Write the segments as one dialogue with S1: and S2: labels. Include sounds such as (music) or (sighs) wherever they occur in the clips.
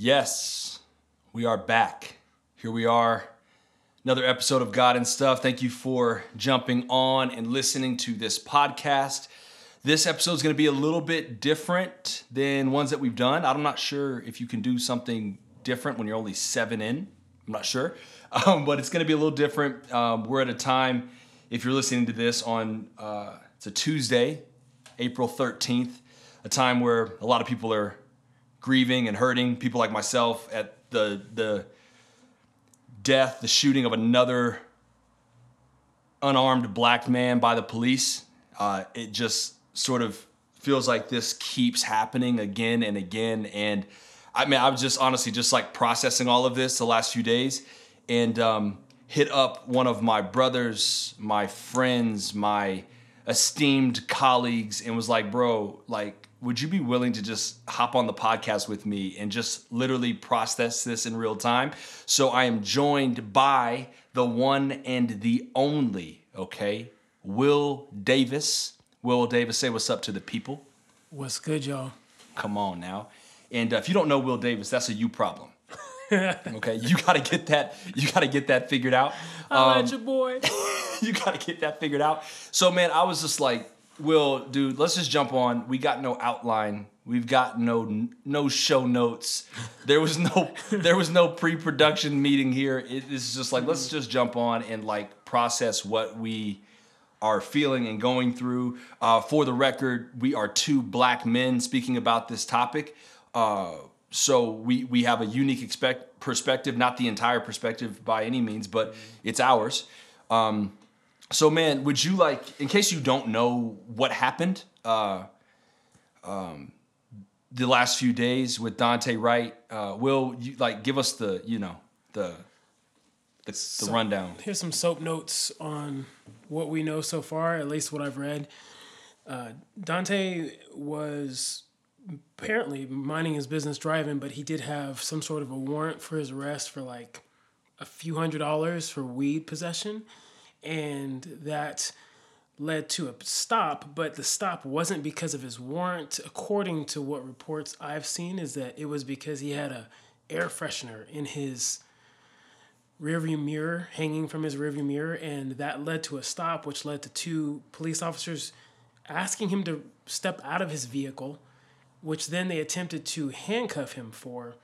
S1: Yes, we are back. Here we are. Another episode of God and Stuff. Thank you for jumping on and listening to this podcast. This episode is going to be a little bit different than ones that we've done. I'm not sure if you can do something different when you're only seven in. I'm not sure, (laughs) um, but it's going to be a little different. Um, we're at a time, if you're listening to this on, uh, it's a Tuesday, April 13th, a time where a lot of people are grieving and hurting. People like myself at the the death, the shooting of another unarmed black man by the police. Uh, it just sort of feels like this keeps happening again and again. And I mean, I was just honestly just like processing all of this the last few days, and um, hit up one of my brothers, my friends, my esteemed colleagues, and was like, "Bro, like." Would you be willing to just hop on the podcast with me and just literally process this in real time? So I am joined by the one and the only, okay, Will Davis. Will Davis, say what's up to the people.
S2: What's good, y'all?
S1: Come on now. And uh, if you don't know Will Davis, that's a you problem. (laughs) okay, you gotta get that. You gotta get that figured out.
S2: Um, your boy. (laughs)
S1: you gotta get that figured out. So, man, I was just like, Will, dude, let's just jump on. We got no outline. We've got no no show notes. There was no (laughs) there was no pre-production meeting here. It is just like let's just jump on and like process what we are feeling and going through. Uh, for the record, we are two black men speaking about this topic. Uh, so we we have a unique expect perspective, not the entire perspective by any means, but it's ours. Um, so, man, would you like, in case you don't know what happened, uh, um, the last few days with Daunte Wright, uh, will you like give us the, you know, the the, so, rundown?
S2: Here's some soap notes on what we know so far, at least what I've read. Uh, Daunte was apparently minding his business driving, but he did have some sort of a warrant for his arrest for like a few hundred dollars for weed possession and that led to a stop, but the stop wasn't because of his warrant. According to what reports I've seen, is that it was because he had a air freshener in his rearview mirror, hanging from his rearview mirror, and that led to a stop, which led to two police officers asking him to step out of his vehicle, which then they attempted to handcuff him for,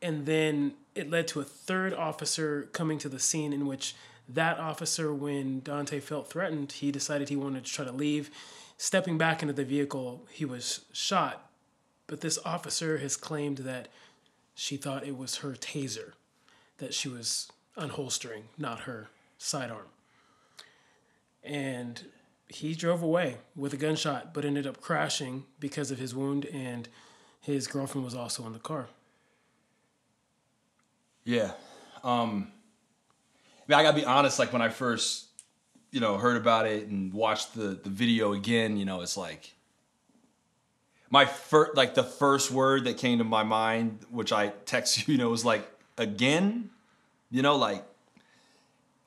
S2: and then it led to a third officer coming to the scene in which that officer, when Daunte felt threatened, he decided he wanted to try to leave. Stepping back into the vehicle, he was shot. But this officer has claimed that she thought it was her taser that she was unholstering, not her sidearm. And he drove away with a gunshot, but ended up crashing because of his wound, and his girlfriend was also in the car.
S1: Yeah. Um, mean, I gotta be honest. Like when I first, you know, heard about it and watched the the video again, you know, it's like my first, like the first word that came to my mind, which I text (laughs) you, you know, was like again, you know, like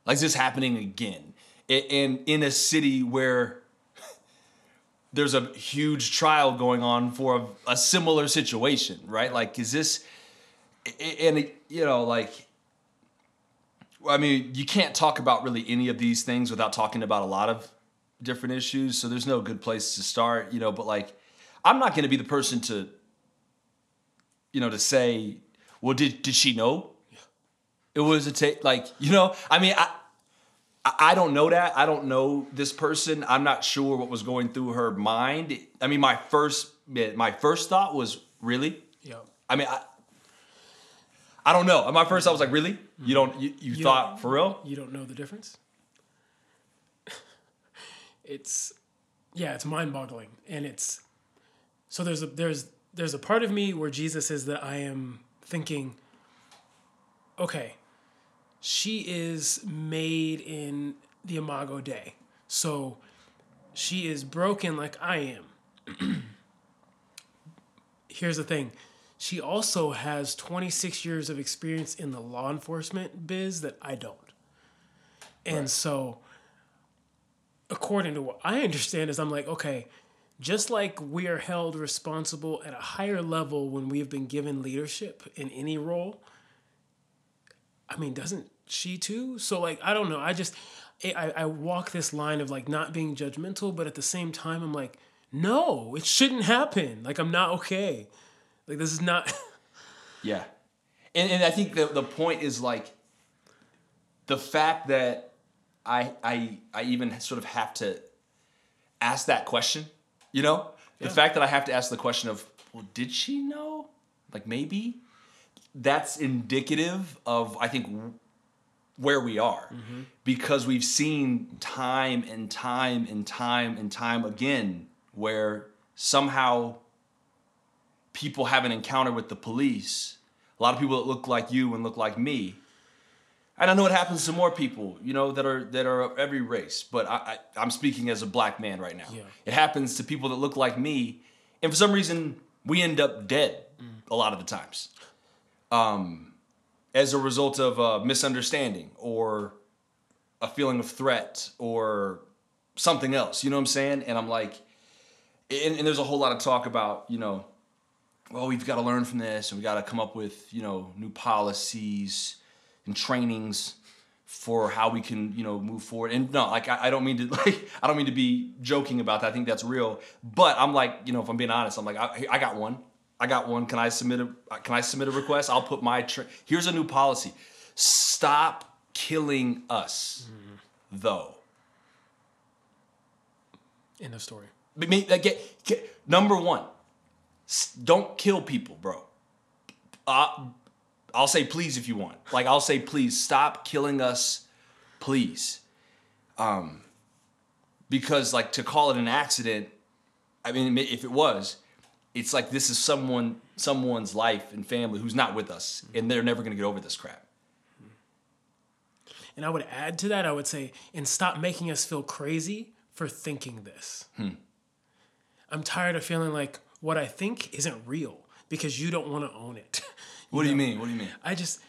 S1: like this happening again, and in a city where (laughs) there's a huge trial going on for a, a similar situation, right? Like, is this, and you know, like I mean, you can't talk about really any of these things without talking about a lot of different issues. So there's no good place to start, you know. But like, I'm not going to be the person to, you know, to say, well, did did she know? It was a take, like you know. I mean, I. I don't know that. I don't know this person. I'm not sure what was going through her mind. I mean, my first my first thought was really.
S2: Yeah.
S1: I mean, I, I don't know. At my first, I was like, really? You don't? You, you, you thought for real?
S2: You don't know the difference. (laughs) it's, yeah, it's mind-boggling, and it's. So there's a there's there's a part of me where Jesus is that I am thinking. Okay, she is made in the Imago Dei, so she is broken like I am. (clears throat) Here's the thing she also has 26 years of experience in the law enforcement biz that I don't. And right. so, according to what I understand, is I'm like, okay, just like we are held responsible at a higher level when we have been given leadership in any role, I mean, doesn't she too? So, like, I don't know. I just, I, I walk this line of like not being judgmental, but at the same time, I'm like, no, it shouldn't happen. Like, I'm not okay. Like, this is not. (laughs)
S1: Yeah. And, and I think the, the point is like the fact that I, I, I even sort of have to ask that question, you know? The fact that I have to ask the question of, well, did she know? Like maybe? That's indicative of, I think, where we are. Mm-hmm. Because we've seen time and time and time and time again where somehow people have an encounter with the police, a lot of people that look like you and look like me. And I know it happens to more people, you know, that are that are of every race. But I, I I'm speaking as a black man right now.
S2: Yeah.
S1: It happens to people that look like me, and for some reason we end up dead a lot of the times, um, as a result of a misunderstanding or a feeling of threat or something else. You know what I'm saying? And I'm like, and, and there's a whole lot of talk about you know well, we've got to learn from this and we got to come up with, you know, new policies and trainings for how we can, you know, move forward. And no, like I, I don't mean to (laughs) like I don't mean to be joking about that. I think that's real. But I'm like, you know, if I'm being honest, I'm like, I, I got one. I got one. Can I submit a can I submit a request? I'll put my tra- here's a new policy. Stop killing us, mm-hmm. though.
S2: End of story.
S1: But me, like, get, get, number one, don't kill people, bro. Uh, I'll say please if you want. Like I'll say please stop killing us, please. Um, because like to call it an accident, I mean if it was, it's like this is someone someone's life and family who's not with us, and they're never gonna get over this crap.
S2: And I would add to that, I would say, and stop making us feel crazy for thinking this. I'm tired of feeling like what I think isn't real because you don't want to own it. (laughs)
S1: What do you mean? What do you mean?
S2: I just,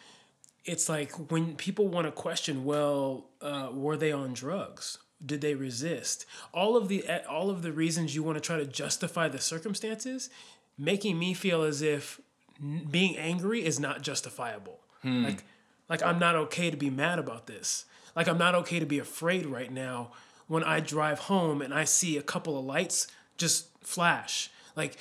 S2: it's like when people want to question, well, uh, were they on drugs? Did they resist? All of the all of the reasons you want to try to justify the circumstances, making me feel as if n- being angry is not justifiable. Like, like I'm not okay to be mad about this. Like I'm not okay to be afraid right now when I drive home and I see a couple of lights just flash. Like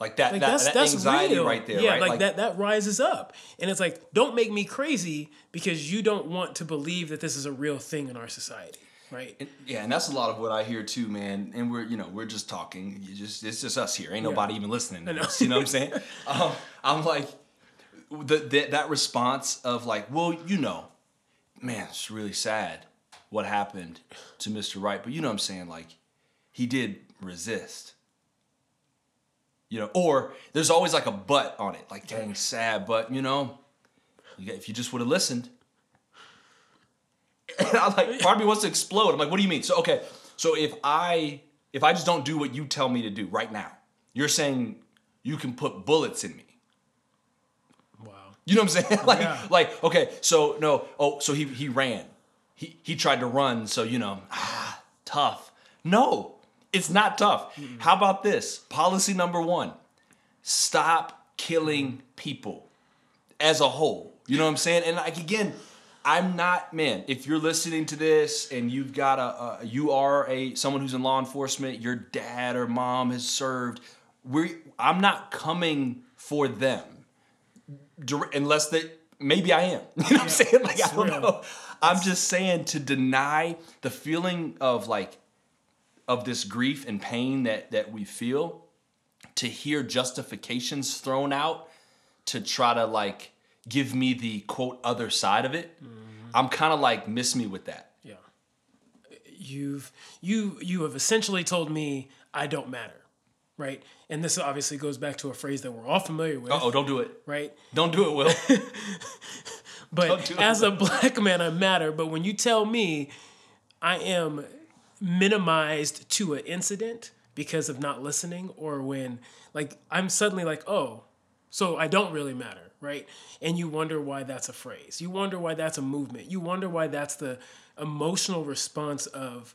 S1: Like that,
S2: like
S1: that,
S2: that's
S1: that
S2: that's
S1: anxiety
S2: real.
S1: right there,
S2: yeah,
S1: right?
S2: like, that that rises up, and it's like don't make me crazy because you don't want to believe that this is a real thing in our society, right?
S1: And- yeah, and that's a lot of what I hear too, man. And we're, you know, we're just talking. You just, it's just us here. Ain't nobody even listening. To us, you know what I'm (laughs) saying? um, I'm like, the, the, that response of like, well, you know, man, it's really sad what happened to Mr. Wright, but you know what I'm saying? Like, he did resist. You know, or there's always like a but on it, like, dang, sad, but you know, if you just would have listened, (laughs) and I'm like, part of me wants to explode. I'm like, what do you mean? So okay, so if I if I just don't do what you tell me to do right now, you're saying you can put bullets in me.
S2: Wow.
S1: You know what I'm saying? (laughs) like,
S2: Yeah.
S1: like, okay, so no, oh, so he he ran. He he tried to run, so you know, ah, tough. No, it's not tough. How about this? Policy number one: stop killing people as a whole. You know what I'm saying? And like again, I'm not man. If you're listening to this and you've got a, a you are a someone who's in law enforcement, your dad or mom has served. We I'm not coming for them dir- unless they maybe I am. (laughs) You know what I'm saying? Like I don't
S2: real.
S1: know. I'm just saying to deny the feeling of like of this grief and pain that that we feel to hear justifications thrown out to try to like give me the quote other side of it. Mm-hmm. I'm kind of like miss me with that.
S2: Yeah. You've you you have essentially told me I don't matter, right? And this obviously goes back to a phrase that we're all familiar with,
S1: Oh, don't do it.
S2: right?
S1: Don't do it, Will. (laughs)
S2: But
S1: do it.
S2: as a black man, I matter. But when you tell me I am minimized to an incident because of not listening, or when like I'm suddenly like, oh, so I don't really matter, right? And you wonder why that's a phrase. You wonder why that's a movement. You wonder why that's the emotional response of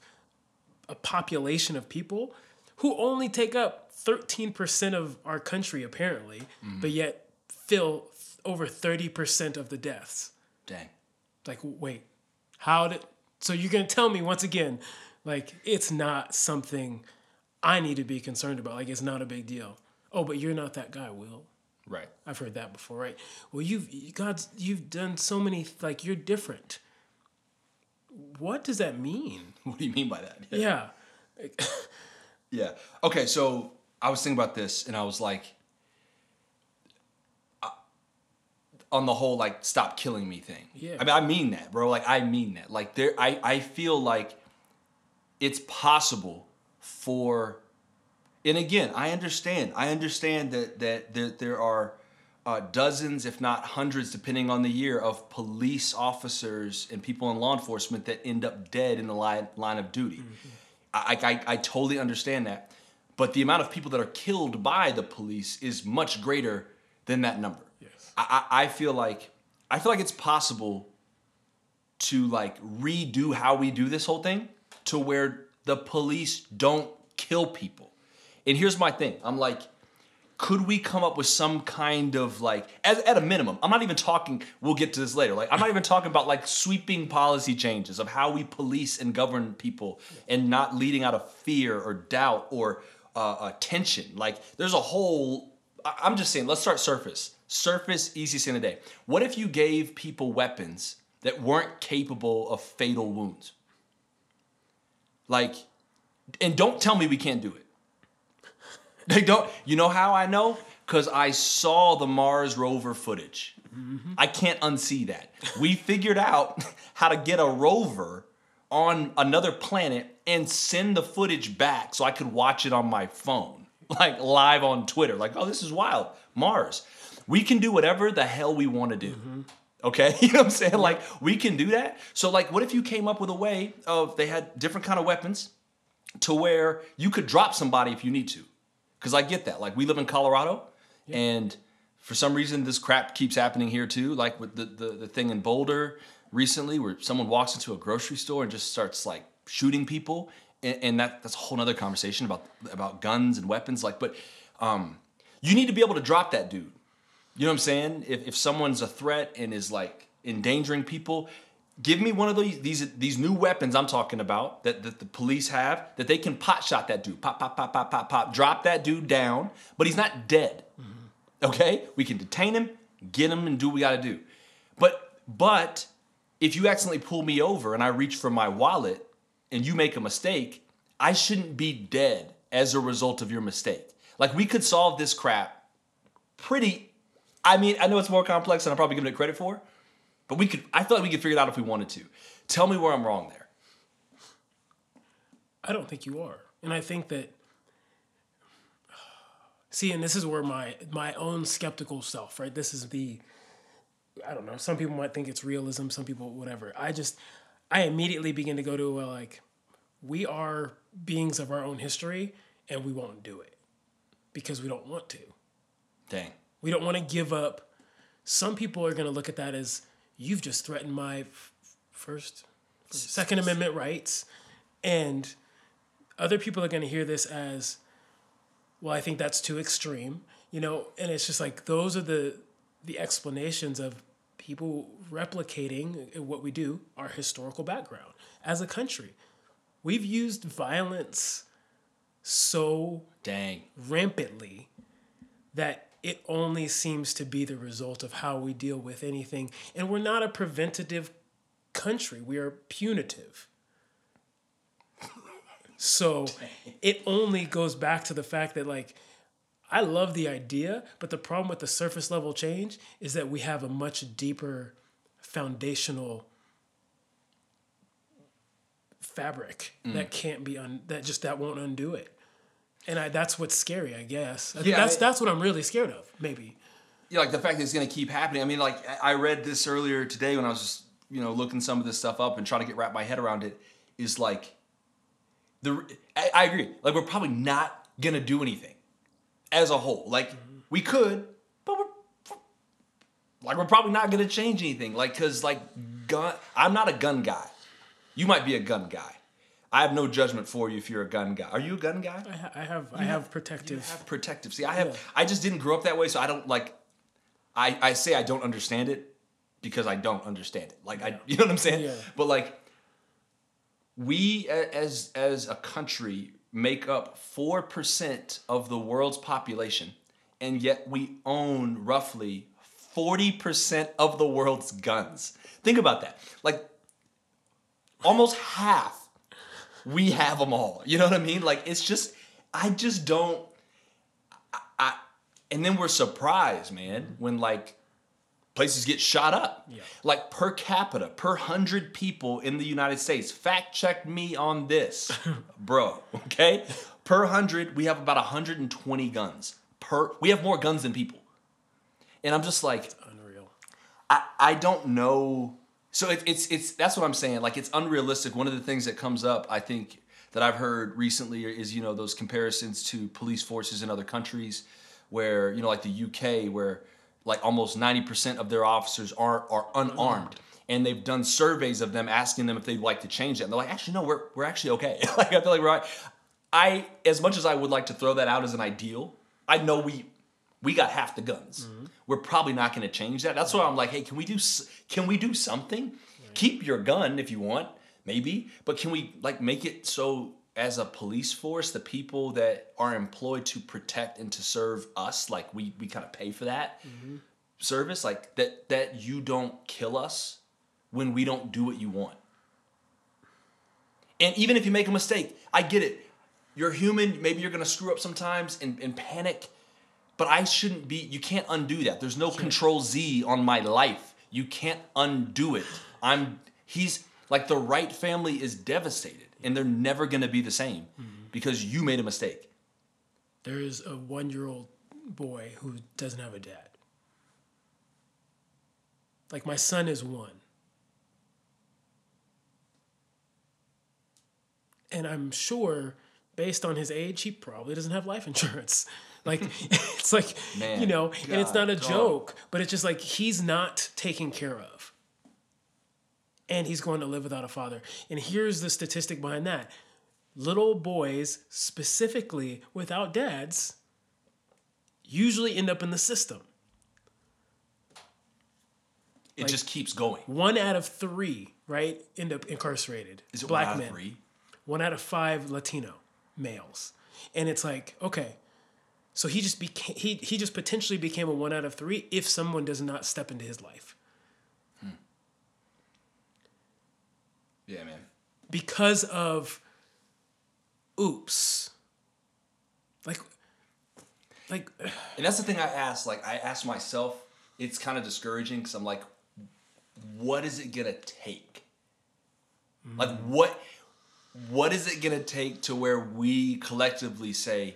S2: a population of people who only take up 13% of our country apparently,
S1: Mm-hmm.
S2: but yet fill over 30% of the deaths.
S1: Dang.
S2: Like, wait, how did. So you're going to tell me once again, like, it's not something I need to be concerned about. Like, it's not a big deal. Oh, but you're not that guy, Will.
S1: Right.
S2: I've heard that before, right? Well, you've God's you've done so many like you're different. What does that mean? (laughs)
S1: What do you mean by that?
S2: Yeah. (laughs)
S1: Yeah. Okay, so I was thinking about this and I was like, uh, on the whole, like, stop killing me thing.
S2: Yeah.
S1: I mean, I mean that, bro. Like, I mean that. Like, there, I, I feel like it's possible for, and again, I understand. I understand that that there, there are uh, dozens, if not hundreds, depending on the year, of police officers and people in law enforcement that end up dead in the line line of duty. I, I, I totally understand that. But the amount of people that are killed by the police is much greater than that number.
S2: Yes.
S1: I, I I feel like I feel like it's possible to like redo how we do this whole thing to where the police don't kill people. And here's my thing. I'm like, could we come up with some kind of like as, at a minimum i'm not even talking we'll get to this later like i'm not even talking about like sweeping policy changes of how we police and govern people and not leading out of fear or doubt or uh, uh, tension like there's a whole i'm just saying let's start surface surface easiest thing today what if you gave people weapons that weren't capable of fatal wounds like and don't tell me we can't do it (laughs) they don't. You know how I know? Because I saw the Mars rover footage. Mm-hmm. I can't unsee that. We figured out (laughs) how to get a rover on another planet and send the footage back so I could watch it on my phone, (laughs) like live on Twitter. Like, oh, this is wild. Mars. We can do whatever the hell we want to do. Mm-hmm. Okay, (laughs) you know what I'm saying? Like we can do that. So like, what if you came up with a way of they had different kind of weapons to where you could drop somebody if you need to? Because I get that. Like we live in Colorado, and for some reason this crap keeps happening here too. Like with the, the the thing in Boulder recently, where someone walks into a grocery store and just starts like shooting people, and, and that that's a whole other conversation about about guns and weapons. Like, but um, you need to be able to drop that dude. You know what I'm saying? If if someone's a threat and is like endangering people, give me one of these these these new weapons I'm talking about that, that the police have that they can pot shot that dude. Pop, pop, pop, pop, pop, pop. Drop that dude down, but he's not dead. Mm-hmm. Okay? We can detain him, get him, and do what we gotta do. But but if you accidentally pull me over and I reach for my wallet and you make a mistake, I shouldn't be dead as a result of your mistake. Like we could solve this crap pretty I mean, I know it's more complex than I'm probably giving it credit for, but we could I feel like we could figure it out if we wanted to. Tell me where I'm wrong there.
S2: I don't think you are. And I think that see, and this is where my my own skeptical self, right? This is the I don't know. Some people might think it's realism, some people whatever. I just I immediately begin to go to well, like we are beings of our own history and we won't do it because we don't want to.
S1: Dang.
S2: We don't want to give up. Some people are going to look at that as you've just threatened my f- first, Second Amendment rights. And other people are going to hear this as, well, I think that's too extreme, you know? And it's just like those are the the explanations of people replicating uh, what we do, our historical background as a country. We've used violence so
S1: Dang.
S2: rampantly that it only seems to be the result of how we deal with anything. And we're not a preventative country, we are punitive. So it only goes back to the fact that, like, I love the idea, but the problem with the surface level change is that we have a much deeper foundational fabric that mm. can't be un that just that won't undo it. And I, that's what's scary, I guess. I
S1: Yeah,
S2: that's
S1: I-
S2: that's what I'm really scared of. Maybe.
S1: yeah, like the fact that it's going to keep happening. I mean, like I read this earlier today when I was just you know looking some of this stuff up and trying to get wrap my head around it. Is like the I, I agree. Like we're probably not gonna do anything as a whole. Like mm-hmm. we could, but we're like we're probably not gonna change anything. Like because like gun, I'm not a gun guy. You might be a gun guy. I have no judgment for you if you're a gun guy. Are you a gun guy?
S2: I, ha- I have I have protective.
S1: You have protective. See, I have.
S2: Yeah.
S1: I just didn't grow up that way, so I don't like. I I say I don't understand it because I don't understand it. Like I, (laughs) you know what I'm saying?
S2: Yeah.
S1: But like, we as as a country make up four percent of the world's population, and yet we own roughly forty percent of the world's guns. Think about that. Like, almost half we have them all. You know what I mean? Like it's just I just don't I, I and then we're surprised, man, when like places get shot up.
S2: Yeah.
S1: Like per capita, per 100 people in the United States. Fact check me on this, (laughs) bro, okay? Per 100, we have about 120 guns. Per we have more guns than people. And I'm just like
S2: Unreal.
S1: I, I don't know. So it, it's it's that's what I'm saying. Like it's unrealistic. One of the things that comes up, I think, that I've heard recently is you know those comparisons to police forces in other countries, where you know like the UK, where like almost 90% of their officers are are unarmed. Mm-hmm. And they've done surveys of them asking them if they'd like to change that. And they're like, actually, no, we're, we're actually okay. (laughs) like, I feel like we're all right. I, as much as I would like to throw that out as an ideal, I know we we got half the guns. Mm-hmm. We're probably not going to change that. That's why I'm like, hey, can we do can we do something? Keep your gun if you want, maybe, but can we like make it so as a police force, the people that are employed to protect and to serve us, like we we kind of pay for that mm-hmm. service, like that that you don't kill us when we don't do what you want. And even if you make a mistake, I get it. You're human. Maybe you're gonna screw up sometimes and, and panic. But I shouldn't be. You can't undo that. There's no control Z on my life. You can't undo it. I'm. He's like the Wright family is devastated, and they're never gonna be the same mm-hmm. because you made a mistake.
S2: There is a one year old boy who doesn't have a dad. Like my son is one. And I'm sure, based on his age, he probably doesn't have life insurance. Like (laughs) (laughs) it's like
S1: Man,
S2: you know, and it's not a
S1: God, God.
S2: joke, but it's just like he's not taken care of. And he's going to live without a father. And here's the statistic behind that. Little boys, specifically without dads, usually end up in the system.
S1: It just keeps going.
S2: One out of three, right, end up incarcerated.
S1: Is it
S2: black
S1: one out
S2: men.
S1: of three?
S2: One out of five Latino males, and it's like okay, so he just became he he just potentially became a one out of three if someone does not step into his life hmm.
S1: Yeah, man.
S2: because of oops. Like, like
S1: And that's the thing I asked. Like I asked myself, it's kind of discouraging because I'm like, what is it gonna take? Like mm. what what is it gonna take to where we collectively say,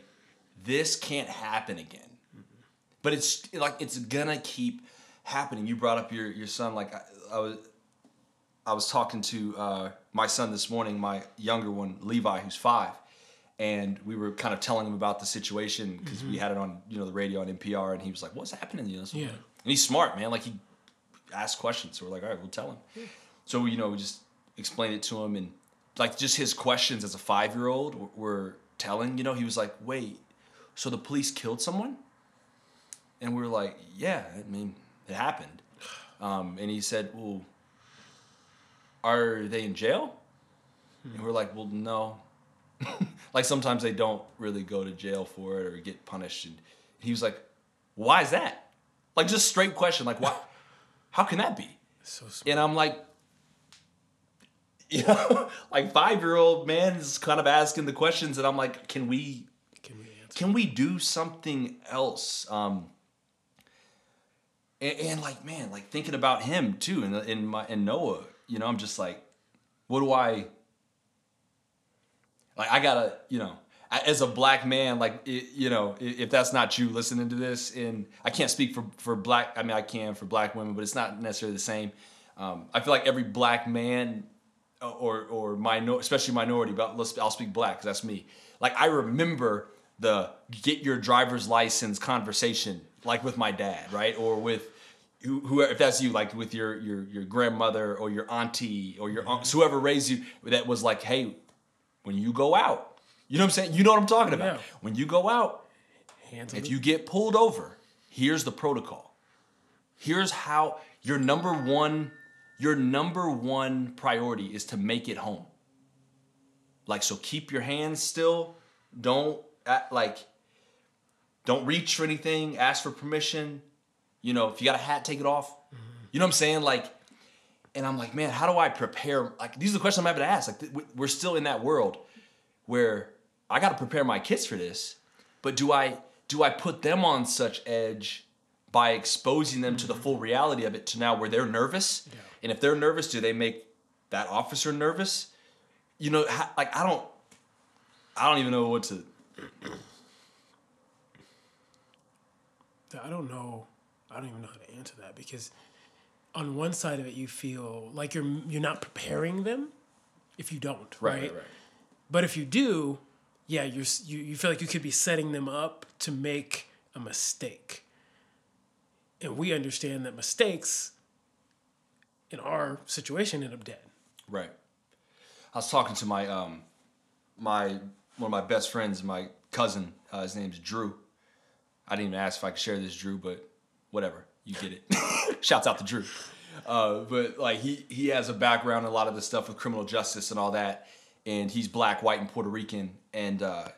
S1: this can't happen again? But it's like it's gonna keep happening. You brought up your your son. Like I, I was I was talking to uh, my son this morning, my younger one, Levi, who's five, and we were kind of telling him about the situation because we had it on, you know, the radio on NPR, and he was like, "What's happening?" You know, so-
S2: Yeah.
S1: and he's smart, man. Like he asked questions, so we're like, "All right, we'll tell him." So you know, we just explained it to him, and like just his questions as a five year old were telling. You know, he was like, "Wait, so the police killed someone?" And we were like, "Yeah, I mean, it happened." (sighs) Um, and he said, "Well." are they in jail? And we're like, well, no. (laughs) like sometimes they don't really go to jail for it or get punished. And he was like, why is that? Like just straight question, like why? (laughs) How can that be?
S2: so.
S1: And I'm like, (laughs) you know, like five year old man is kind of asking the questions, and I'm like, can we
S2: Can we
S1: do something else? Um, and, and like, man, like thinking about him too, and in my and Noah, you know, I'm just like, what do I? Like, I gotta, you know, as a black man, like, it, you know, if that's not you listening to this, and I can't speak for for black, I mean, I can for black women, but it's not necessarily the same. Um, I feel like every black man or or minor, especially minority, but let's I'll speak black because that's me. Like I remember the get your driver's license conversation, like with my dad, right, or with who, whoever if that's you, like with your your your grandmother or your auntie or your mm-hmm. aunt, whoever raised you, that was like, hey, when you go out, you know what I'm saying? You know what I'm talking about.
S2: Yeah.
S1: When you go out,
S2: Hands
S1: if you get pulled over, here's the protocol. Here's how your number one your number one priority is to make it home. Like so keep your hands still. Don't like don't reach for anything, ask for permission. You know, if you got a hat, take it off. Mm-hmm. You know what I'm saying? Like and I'm like, man, how do I prepare? Like these are the questions I'm having to ask. Like th- we- we're still in that world where I got to prepare my kids for this, but do I do I put them on such edge by exposing them to the mm-hmm. full reality of it to now where they're nervous? And if they're nervous, do they make that officer nervous? You know, ha- like I don't, I don't even know what to.
S2: I don't know. I don't even know how to answer that because on one side of it, you feel like you're you're not preparing them if you don't, right? But if you do, yeah, you're you, you feel like you could be setting them up to make a mistake. And we understand that mistakes in our situation end up dead.
S1: Right. I was talking to my um my one of my best friends, my cousin. Uh, his name's Drew. I didn't even ask if I could share this, Drew, but whatever. You get it. (laughs) Shouts out to Drew. Uh, but like he he has a background in a lot of the stuff with criminal justice and all that, and he's black, white, and Puerto Rican, and uh,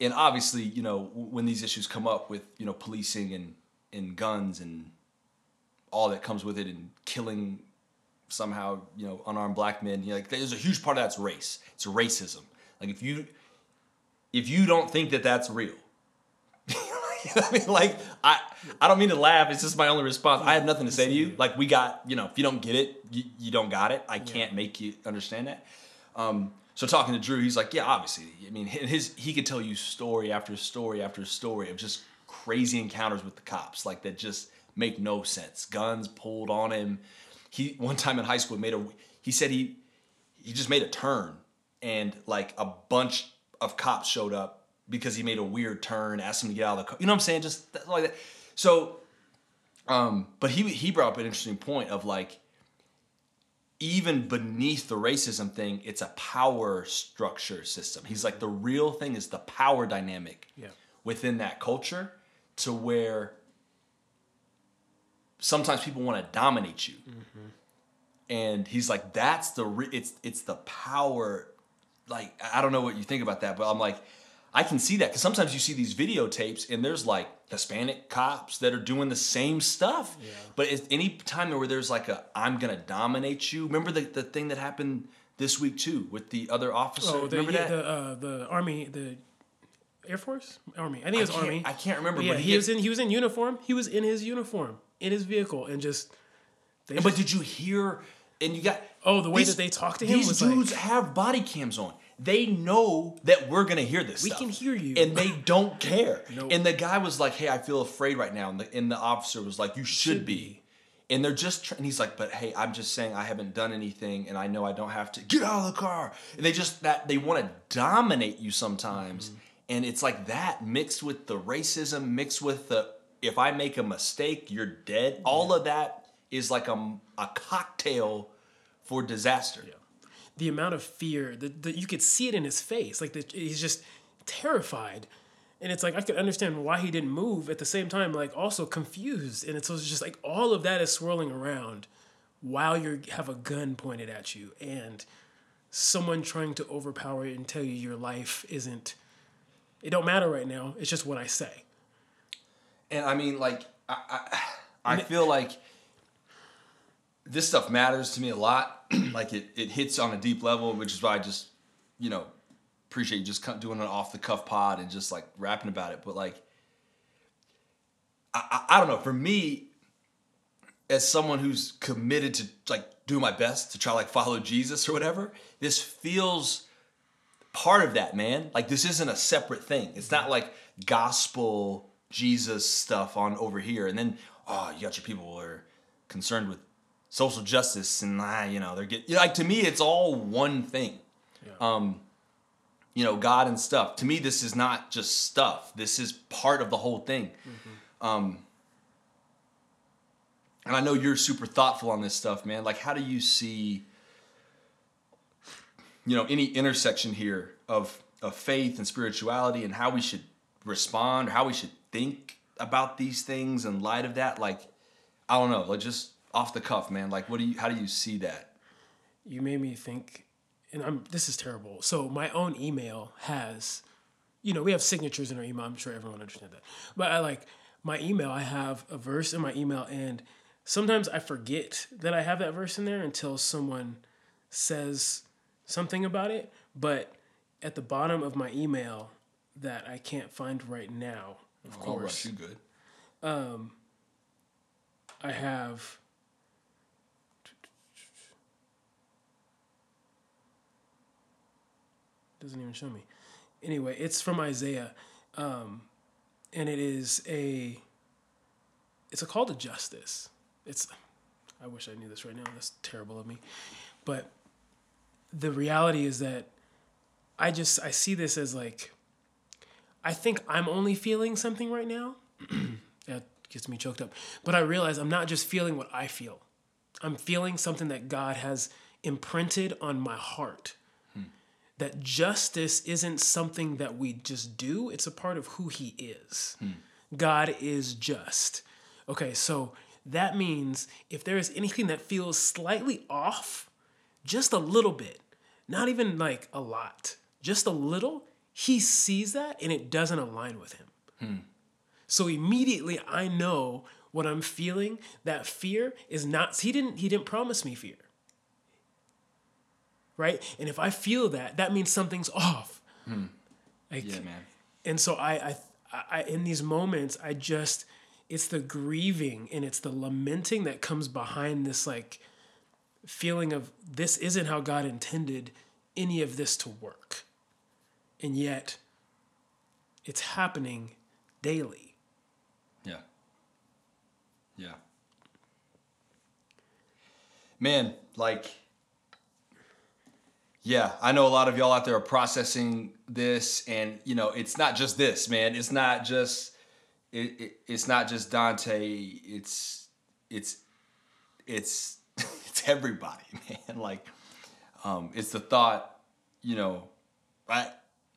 S1: and obviously you know when these issues come up with you know policing and and guns and all that comes with it and killing somehow you know unarmed black men you know, like there's a huge part of that's race it's racism like if you if you don't think that that's real. (laughs) You know what I mean? Like I I don't mean to laugh it's just my only response. I have nothing to say to you. Like we got you know if you don't get it you, you don't got it. I can't make you understand that. Um so talking to Drew he's like yeah obviously. I mean his he could tell you story after story after story of just crazy encounters with the cops like that just make no sense. Guns pulled on him. He one time in high school made a he said he he just made a turn and like a bunch of cops showed up because he made a weird turn asked him to get out of the car you know what i'm saying? Just that- like that. So um but he he brought up an interesting point of like even beneath the racism thing it's a power structure system. He's like the real thing is the power dynamic
S2: Yeah.
S1: within that culture to where sometimes people want to dominate you. And he's like that's the re- it's it's the power like i don't know what you think about that but i'm like i can see that because sometimes you see these videotapes and there's like hispanic cops that are doing the same stuff but it's any time where there's like a i'm gonna dominate you remember the, the thing that happened this week too with the other officer
S2: Oh, the
S1: remember
S2: yeah,
S1: that
S2: the uh, the army, the Air Force, Army. I think it was Army.
S1: I can't remember,
S2: Yeah,
S1: but
S2: he,
S1: he
S2: was in he was in uniform. He was in his uniform in his vehicle and just.
S1: But
S2: just-
S1: did you hear and you got
S2: Oh, the way
S1: these-
S2: that they talk to him
S1: these
S2: was like-
S1: dudes have body cams on they know that we're gonna hear this
S2: We
S1: stuff.
S2: can hear you.
S1: and they (laughs) don't care
S2: Nope.
S1: and the guy was like hey i feel afraid right now and the, and the officer was like you should,
S2: Should
S1: be. and they're just and he's like but hey i'm just saying i haven't done anything and i know i don't have to get out of the car and they just that they want to dominate you sometimes
S2: Mm-hmm.
S1: and it's like that mixed with the racism mixed with the if i make a mistake you're dead all of that is like a, a cocktail for disaster.
S2: The amount of fear that, that you could see it in his face like that he's just terrified. And it's like i could understand why he didn't move at the same time like also confused. And it's just like all of that is swirling around while you have a gun pointed at you and someone trying to overpower it and tell you your life isn't it don't matter right now. It's just what i say.
S1: And I mean, like, I, I, (sighs) I feel like this stuff matters to me a lot. (clears throat) like, it, it hits on a deep level, which is why I just, you know, appreciate you just doing an off the cuff pod and just like rapping about it. But like, I, I, I don't know. For me, as someone who's committed to like do my best to try like follow Jesus or whatever, this feels part of that, man. Like this isn't a separate thing. It's not like gospel Jesus stuff on over here, and then oh, you got your people who are concerned with social justice, and ah, you know they're getting like to me, it's all one thing. Um, you know, God and stuff. To me, this is not just stuff. This is part of the whole thing. Um, and I know you're super thoughtful on this stuff, man. Like, how do you see, you know, any intersection here of of faith and spirituality and how we should respond, or how we should think about these things in light of that. Like, I don't know, like just off the cuff, man. Like, what do you? How do you see that?
S2: You made me think, and I'm. This is terrible. So my own email has, you know, we have signatures in our email. I'm sure everyone understands that. But I like my email. I have a verse in my email, and sometimes I forget that I have that verse in there until someone says something about it. But at the bottom of my email that I can't find right now, of
S1: Oh,
S2: course,
S1: Russ, you good?
S2: Um, I have. Doesn't even show me. Anyway, it's from Isaiah, um, and it is a. It's a call to justice. It's. I wish I knew this right now. That's terrible of me, but the reality is that I just I see this as like. I think I'm only feeling something right now, (clears throat) that gets me choked up. But I realize I'm not just feeling what I feel. I'm feeling something that God has imprinted on my heart. That justice isn't something that we just do, it's a part of who He is. Hmm. God is just. Okay, so that means if there is anything that feels slightly off, just a little bit, not even like a lot, just a little, He sees that and it doesn't align with Him. Hmm. So immediately I know what I'm feeling. That fear is not he didn't he didn't promise me fear. Right? And if I feel that, that means something's off. Hmm. Like,
S1: Yeah, man.
S2: and so I, I I in these moments I just it's the grieving and it's the lamenting that comes behind this like feeling of this isn't how God intended any of this to work. And yet it's happening daily.
S1: Yeah. Yeah. Man, like, yeah, I know a lot of y'all out there are processing this, and you know, it's not just this, man. It's not just it, it it's not just Daunte. It's it's it's (laughs) it's everybody, (laughs) man. Like, um, it's the thought, you know, right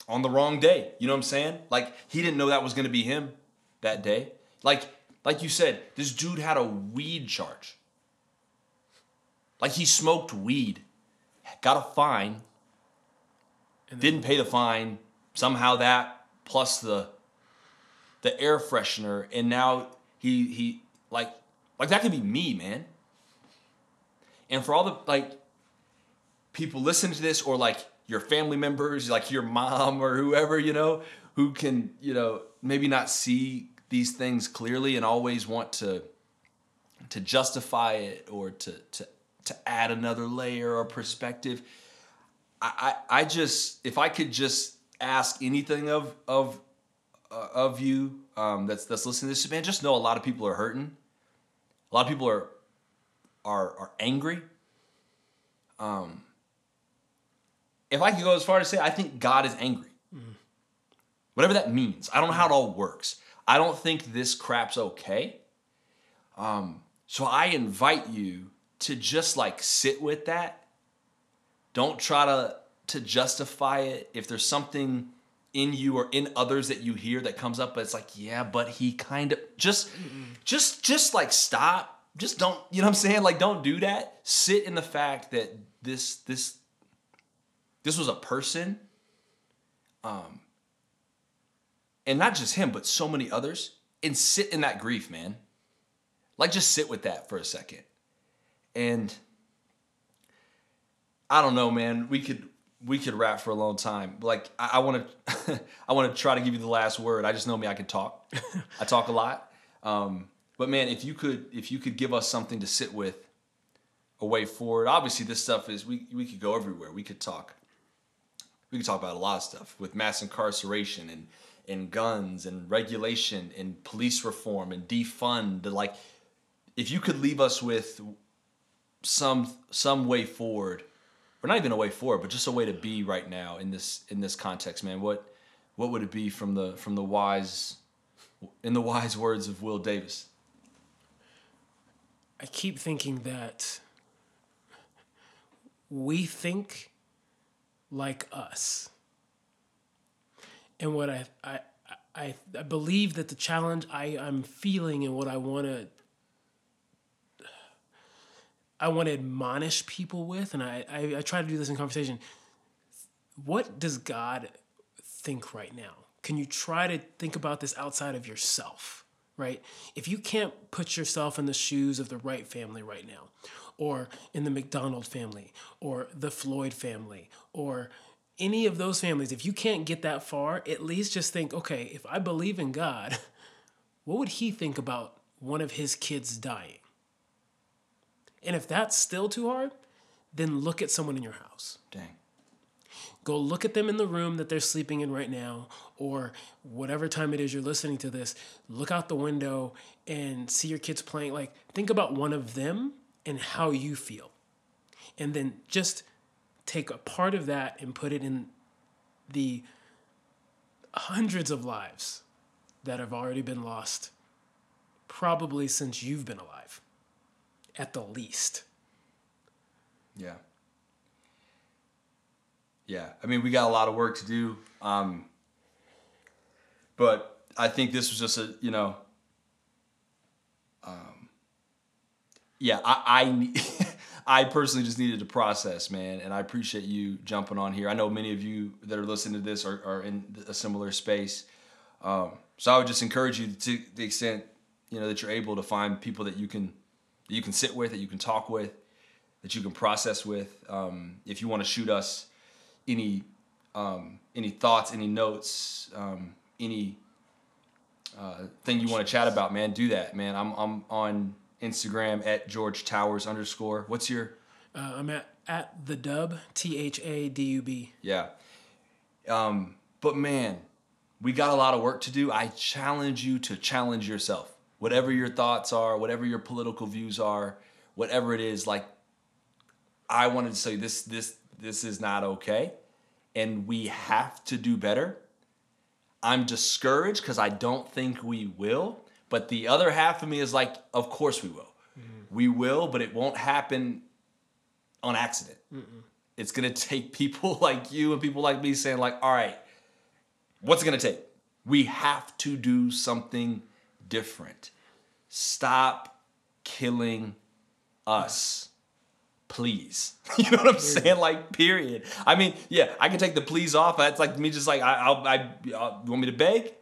S1: on the wrong day. You know what I'm saying? Like, he didn't know that was gonna be him that day. Like, like you said, this dude had a weed charge. Like he smoked weed, got a fine,
S2: then-
S1: didn't pay the fine. Somehow that plus the the air freshener, and now he he like like that could be me, man. And for all the like people listening to this, or like your family members, like your mom or whoever, you know, who can, you know, maybe not see these things clearly and always want to to justify it or to to to add another layer or perspective. I, I, I just if I could just ask anything of of uh, of you um, that's that's listening to this, man, just know a lot of people are hurting. A lot of people are are are angry. Um, if I could go as far as say, I think God is angry. Whatever that means, I don't know how it all works. I don't think this crap's okay. Um, so I invite you to just like sit with that. Don't try to to justify it. If there's something in you or in others that you hear that comes up, but it's like, yeah, but he kind of just just just like stop. Just don't, you know what I'm saying? Like don't do that. Sit in the fact that this this this was a person um and not just him, but so many others, and sit in that grief, man. Like just sit with that for a second. And I don't know, man. We could we could rap for a long time. Like I want to I want to (laughs) try to give you the last word. I just know me. I can talk. I talk a lot. Um, but man, if you could if you could give us something to sit with, a way forward. Obviously, this stuff is we we could go everywhere. We could talk. We could talk about a lot of stuff with mass incarceration and and guns and regulation and police reform and defund. Like, if you could leave us with some some way forward, or not even a way forward, but just a way to be right now in this in this context, man. What what would it be from the from the wise in the wise words of Will Davis?
S2: I keep thinking that we think like us. and what I I I, I believe that the challenge I I'm feeling and what I want to I want to admonish people with, and I, I I try to do this in conversation. What does God think right now? Can you try to think about this outside of yourself? Right? If you can't put yourself in the shoes of the Wright family right now, or in the McDonald family, or the Floyd family, or any of those families, if you can't get that far, at least just think, okay, if I believe in God, (laughs) what would he think about one of his kids dying? And if that's still too hard, then look at someone in your house.
S1: Dang.
S2: Go look at them in the room that they're sleeping in right now, or whatever time it is you're listening to this. Look out the window and see your kids playing. Like, think about one of them and how you feel. And then just take a part of that and put it in the hundreds of lives that have already been lost, probably since you've been alive, at the least.
S1: Yeah. Yeah. I mean, we got a lot of work to do. Um, but I think this was just a, you know, um, yeah, I, I, (laughs) I personally just needed to process, man. And I appreciate you jumping on here. I know many of you that are listening to this are, are in a similar space. Um, so I would just encourage you to the extent, you know, that you're able to find people that you can, that you can sit with, that you can talk with, that you can process with. Um, if you want to shoot us any um, any thoughts, any notes, um, any uh, thing you want to chat about, man, do that, man. I'm I'm on Instagram at George Towers underscore. What's your?
S2: Uh, I'm at at the dub T H A D U B.
S1: Yeah. Um, but man, we got a lot of work to do. I challenge you to challenge yourself. Whatever your thoughts are, whatever your political views are, whatever it is, like I wanted to say this this this is not okay and we have to do better. I'm discouraged because I don't think we will. But the other half of me is like, of course we will. Mm-hmm. We will, but it won't happen on accident. Mm-mm. It's gonna (laughs) take people like you and people like me saying, like, all right, what's it gonna take? We have to do something different. Stop killing us please. (laughs) You know what I'm saying? Like, period. I mean, yeah, I can take the please off. That's like me just like, I, I'll, I, I'll, want me to beg?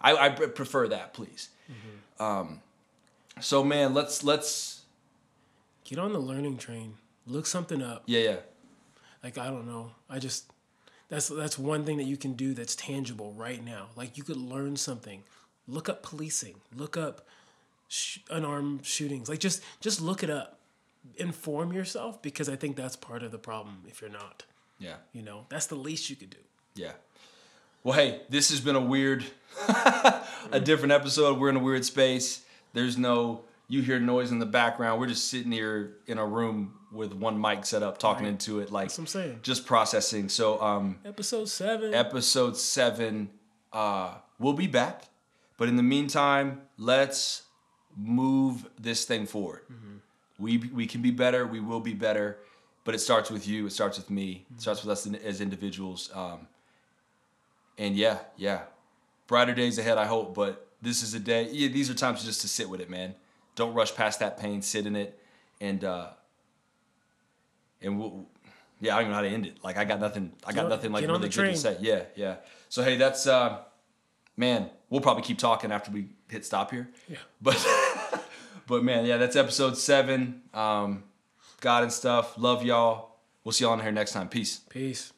S1: I, I prefer that, please. Mm-hmm. Um, so man, let's, let's.
S2: Get on the learning train. Look something up.
S1: Yeah, yeah.
S2: Like, I don't know. I just, that's, that's one thing that you can do that's tangible right now. Like, you could learn something. Look up policing. Look up sh- unarmed shootings. Like, just, just look it up inform yourself because I think that's part of the problem if you're not.
S1: Yeah.
S2: You know, that's the least you could do.
S1: Yeah. Well, hey, this has been a weird, (laughs) a different episode. We're in a weird space. There's no, you hear noise in the background. We're just sitting here in a room with one mic set up, talking right. into it, like
S2: That's what I'm saying.
S1: just processing. So, um,
S2: episode seven.
S1: Episode seven. Uh, we'll be back, but in the meantime, let's move this thing forward. Mm-hmm we we can be better. We will be better, but it starts with you. It starts with me. It starts with us as individuals. Um, and yeah, yeah, brighter days ahead. I hope. But this is a day. Yeah, these are times just to sit with it, man. Don't rush past that pain. Sit in it, and uh, and we'll. Yeah, I don't even know how to end it. Like I got nothing. I got nothing like really good to say. Yeah, yeah. So hey, that's uh, man. We'll probably keep talking after we hit stop here.
S2: Yeah.
S1: But. (laughs) But man, yeah, that's episode seven. Um, God and stuff. Love y'all. We'll see y'all on here next time. Peace.
S2: Peace.